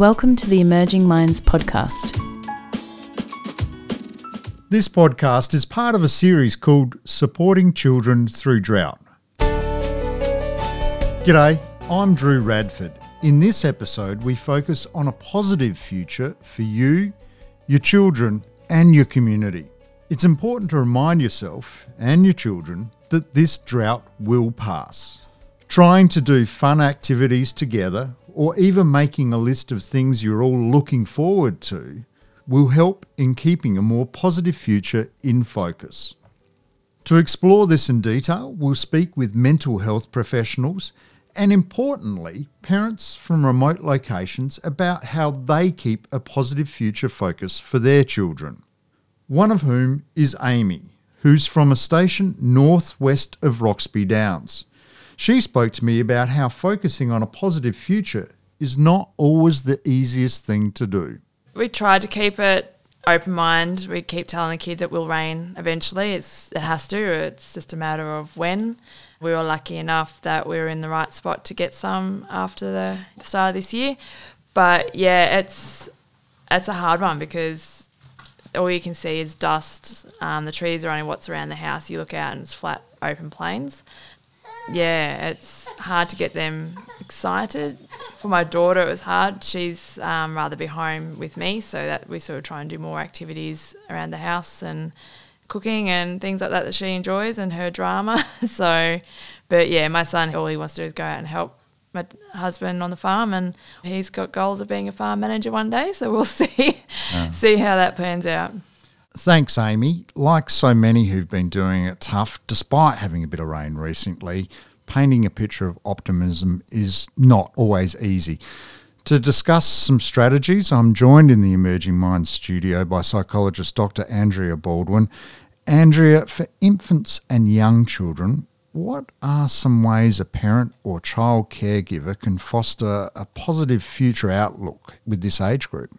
Welcome to the Emerging Minds podcast. This podcast is part of a series called Supporting Children Through Drought. G'day, I'm Drew Radford. In this episode, we focus on a positive future for you, your children, and your community. It's important to remind yourself and your children that this drought will pass. Trying to do fun activities together, or even making a list of things you're all looking forward to, will help in keeping a more positive future in focus. To explore this in detail, we'll speak with mental health professionals and importantly, parents from remote locations about how they keep a positive future focus for their children. One of whom is Amy, who's from a station northwest of Roxby Downs. She spoke to me about how focusing on a positive future is not always the easiest thing to do. We try to keep it open mind. We keep telling the kids it will rain eventually. It's it has to. It's just a matter of when. We were lucky enough that we were in the right spot to get some after the start of this year. But yeah, it's it's a hard one because all you can see is dust. Um, the trees are only what's around the house. You look out and it's flat open plains yeah, it's hard to get them excited. For my daughter, it was hard. She's um, rather be home with me, so that we sort of try and do more activities around the house and cooking and things like that that she enjoys and her drama. so, but yeah, my son, all he wants to do is go out and help my husband on the farm, and he's got goals of being a farm manager one day. So we'll see, see how that pans out. Thanks, Amy. Like so many who've been doing it tough, despite having a bit of rain recently, painting a picture of optimism is not always easy. To discuss some strategies, I'm joined in the Emerging Minds studio by psychologist Dr. Andrea Baldwin. Andrea, for infants and young children, what are some ways a parent or child caregiver can foster a positive future outlook with this age group?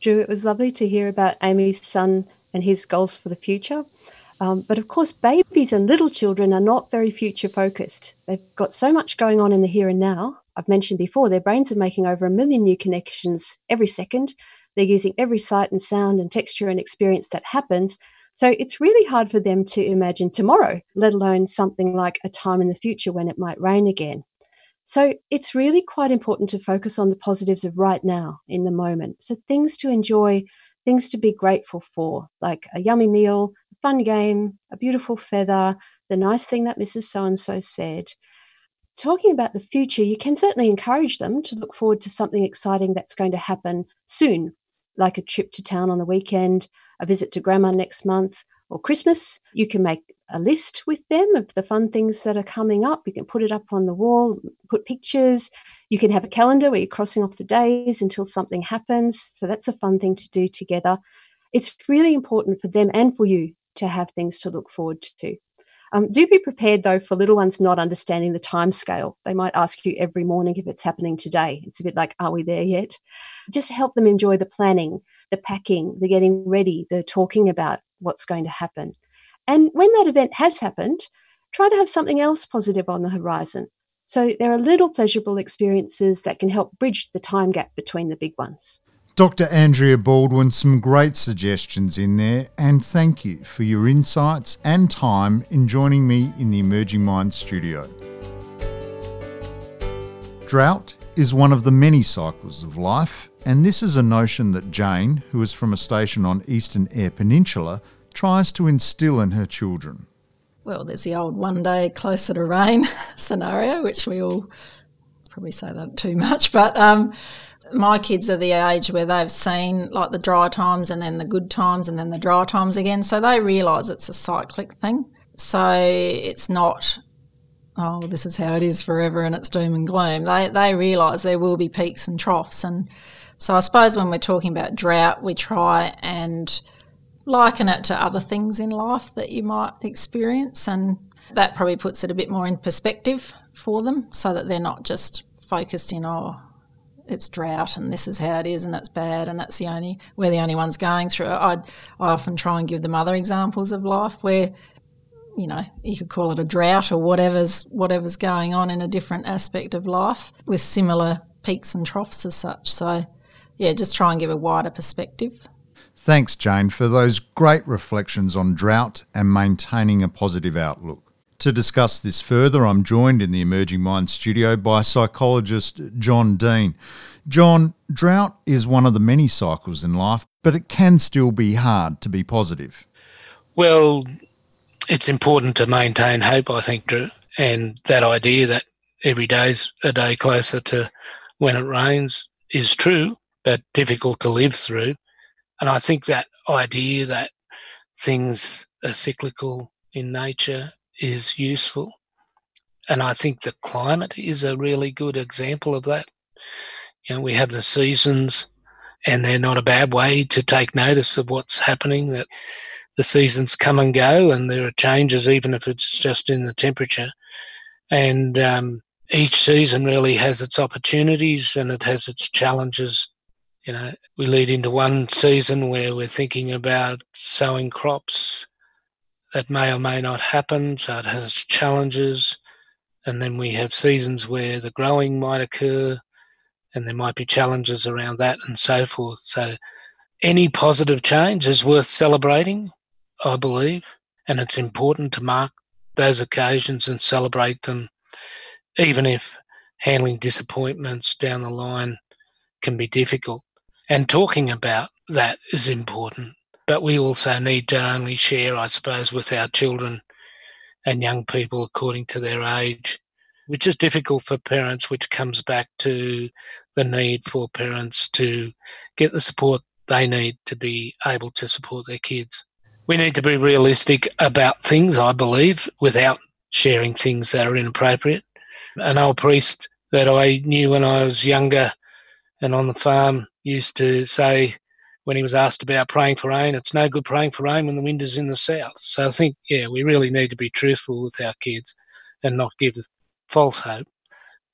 Drew, it was lovely to hear about Amy's son and his goals for the future. Um, but of course, babies and little children are not very future focused. They've got so much going on in the here and now. I've mentioned before, their brains are making over a million new connections every second. They're using every sight and sound and texture and experience that happens. So it's really hard for them to imagine tomorrow, let alone something like a time in the future when it might rain again. So it's really quite important to focus on the positives of right now in the moment. So things to enjoy things to be grateful for, like a yummy meal, a fun game, a beautiful feather, the nice thing that Mrs. So and so said. Talking about the future, you can certainly encourage them to look forward to something exciting that's going to happen soon, like a trip to town on the weekend, a visit to grandma next month, or Christmas. You can make a list with them of the fun things that are coming up. You can put it up on the wall, put pictures. You can have a calendar where you're crossing off the days until something happens. So that's a fun thing to do together. It's really important for them and for you to have things to look forward to. Um, do be prepared though for little ones not understanding the time scale. They might ask you every morning if it's happening today. It's a bit like, are we there yet? Just help them enjoy the planning, the packing, the getting ready, the talking about what's going to happen. And when that event has happened, try to have something else positive on the horizon. So there are little pleasurable experiences that can help bridge the time gap between the big ones. Dr. Andrea Baldwin, some great suggestions in there, and thank you for your insights and time in joining me in the Emerging Minds studio. Drought is one of the many cycles of life, and this is a notion that Jane, who is from a station on Eastern Eyre Peninsula, tries to instill in her children. Well, there's the old one day closer to rain scenario, which we all probably say that too much, but um, my kids are the age where they've seen like the dry times and then the good times and then the dry times again. So they realise it's a cyclic thing. So it's not, oh, this is how it is forever and it's doom and gloom. They, they realise there will be peaks and troughs. And so I suppose when we're talking about drought, we try and liken it to other things in life that you might experience. And that probably puts it a bit more in perspective for them so that they're not just focused in, oh, it's drought and this is how it is and that's bad and that's the only we're the only ones going through it. i I often try and give them other examples of life where you know you could call it a drought or whatever's whatever's going on in a different aspect of life with similar peaks and troughs as such. So yeah, just try and give a wider perspective. Thanks, Jane, for those great reflections on drought and maintaining a positive outlook. To discuss this further, I'm joined in the Emerging Minds studio by psychologist John Dean. John, drought is one of the many cycles in life, but it can still be hard to be positive. Well, it's important to maintain hope, I think, Drew, and that idea that every day's a day closer to when it rains is true, but difficult to live through. And I think that idea that things are cyclical in nature is useful. And I think the climate is a really good example of that. You know, we have the seasons, and they're not a bad way to take notice of what's happening. That the seasons come and go, and there are changes, even if it's just in the temperature. And um, each season really has its opportunities and it has its challenges. You know, we lead into one season where we're thinking about sowing crops that may or may not happen, so it has challenges. And then we have seasons where the growing might occur, and there might be challenges around that and so forth. So, any positive change is worth celebrating, I believe, and it's important to mark those occasions and celebrate them even if handling disappointments down the line can be difficult. And talking about that is important. But we also need to only share, I suppose, with our children and young people according to their age, which is difficult for parents, which comes back to the need for parents to get the support they need to be able to support their kids. We need to be realistic about things, I believe, without sharing things that are inappropriate an old priest that I knew when I was younger and on the farm used to say when he was asked about praying for rain, it's no good praying for rain when the wind is in the south. So I think, yeah, we really need to be truthful with our kids and not give false hope,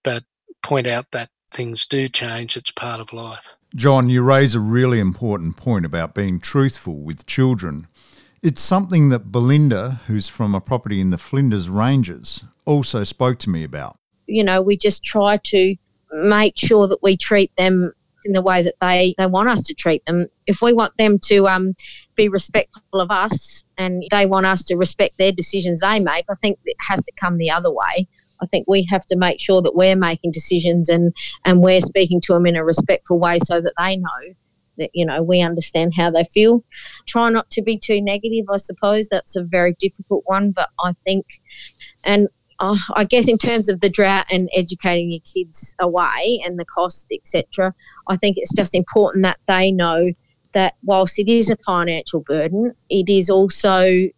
but point out that things do change. It's part of life. John, you raise a really important point about being truthful with children. It's something that Belinda, who's from a property in the Flinders Ranges, also spoke to me about you know, we just try to make sure that we treat them in the way that they, they want us to treat them. If we want them to um, be respectful of us and they want us to respect their decisions they make, I think it has to come the other way. I think we have to make sure that we're making decisions and, and we're speaking to them in a respectful way so that they know that, you know, we understand how they feel. Try not to be too negative, I suppose. That's a very difficult one, but I think, and uh, I guess in terms of the drought and educating your kids away and the costs, etc., I think it's just important that they know that whilst it is a financial burden, it is also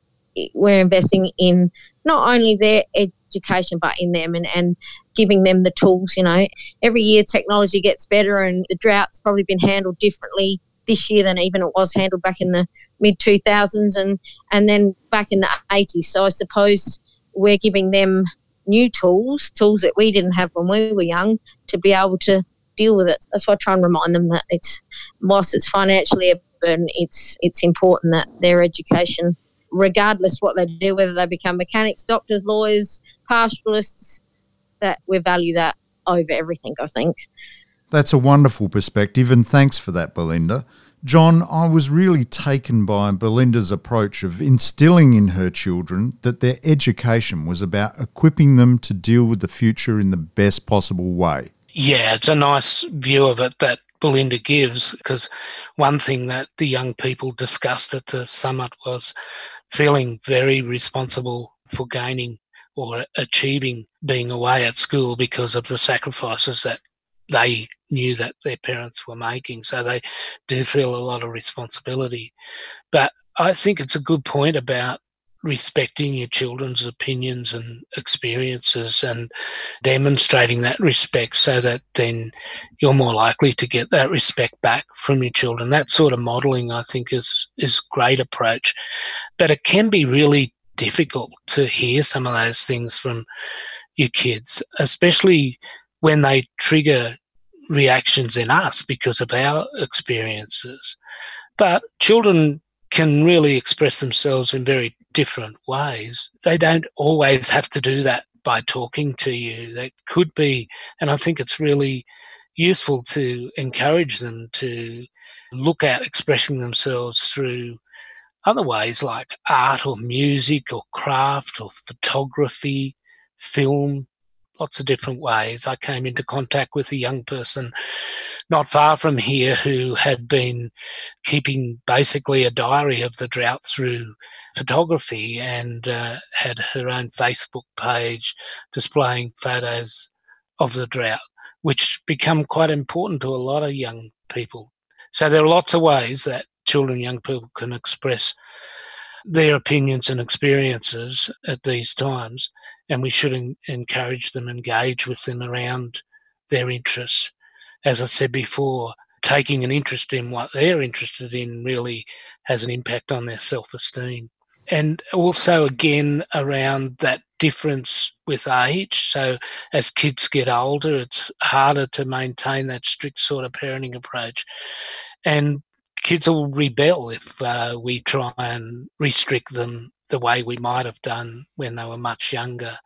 we're investing in not only their education but in them and, and giving them the tools. You know, every year technology gets better and the drought's probably been handled differently this year than even it was handled back in the mid 2000s and and then back in the 80s. So I suppose we're giving them new tools, tools that we didn't have when we were young, to be able to deal with it. That's why I try and remind them that it's whilst it's financially a burden, it's it's important that their education, regardless what they do, whether they become mechanics, doctors, lawyers, pastoralists, that we value that over everything. I think. That's a wonderful perspective, and thanks for that, Belinda. John, I was really taken by Belinda's approach of instilling in her children that their education was about equipping them to deal with the future in the best possible way. Yeah, it's a nice view of it that Belinda gives because one thing that the young people discussed at the summit was feeling very responsible for gaining or achieving being away at school because of the sacrifices that they knew that their parents were making. So they do feel a lot of responsibility. But I think it's a good point about respecting your children's opinions and experiences and demonstrating that respect so that then you're more likely to get that respect back from your children that sort of modeling i think is is great approach but it can be really difficult to hear some of those things from your kids especially when they trigger reactions in us because of our experiences. But children can really express themselves in very different ways. They don't always have to do that by talking to you. They could be, and I think it's really useful to encourage them to look at expressing themselves through other ways like art or music or craft or photography, film, lots of different ways. I came into contact with a young person not far from here who had been keeping basically a diary of the drought through photography and uh, had her own Facebook page displaying photos of the drought, which become quite important to a lot of young people. So there are lots of ways that children, young people can express their opinions and experiences at these times, and we should en- encourage them, engage with them around their interests. As I said before, taking an interest in what they're interested in really has an impact on their self esteem. And also, again, around that difference with age. So, as kids get older, it's harder to maintain that strict sort of parenting approach. And kids will rebel if uh, we try and restrict them the way we might have done when they were much younger.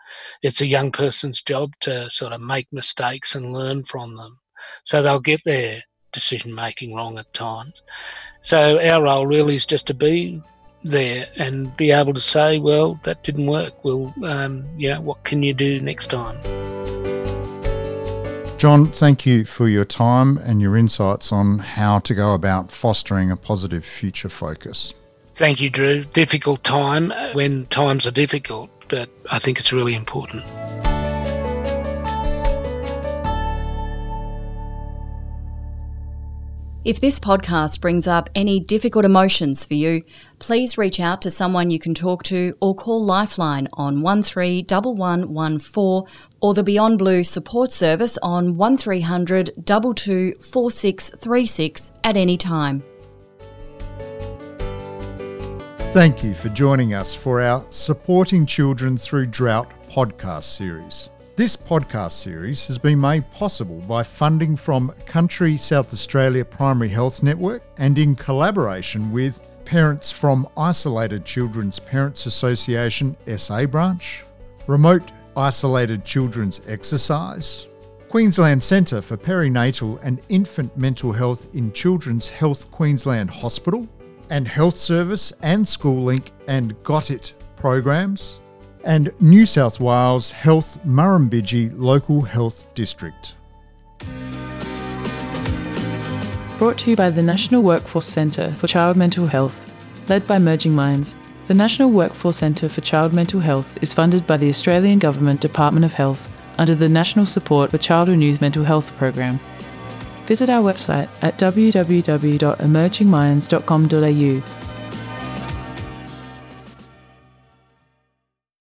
It's a young person's job to sort of make mistakes and learn from them. So they'll get their decision making wrong at times. So our role really is just to be there and be able to say, well, that didn't work. Well, um, you know, what can you do next time? John, thank you for your time and your insights on how to go about fostering a positive future focus. Thank you, Drew. Difficult time when times are difficult, but I think it's really important. If this podcast brings up any difficult emotions for you, please reach out to someone you can talk to or call Lifeline on 131114 or the Beyond Blue support service on 1300 224636 at any time. Thank you for joining us for our Supporting Children Through Drought podcast series. This podcast series has been made possible by funding from Country South Australia Primary Health Network and in collaboration with Parents from Isolated Children's Parents Association SA branch, Remote Isolated Children's Exercise, Queensland Centre for Perinatal and Infant Mental Health in Children's Health Queensland Hospital, and Health Service and School Link and Got It programs and New South Wales Health Murrumbidgee Local Health District. Brought to you by the National Workforce Centre for Child Mental Health, led by Emerging Minds. The National Workforce Centre for Child Mental Health is funded by the Australian Government Department of Health under the National Support for Child and Youth Mental Health Program. Visit our website at www.emergingminds.com.au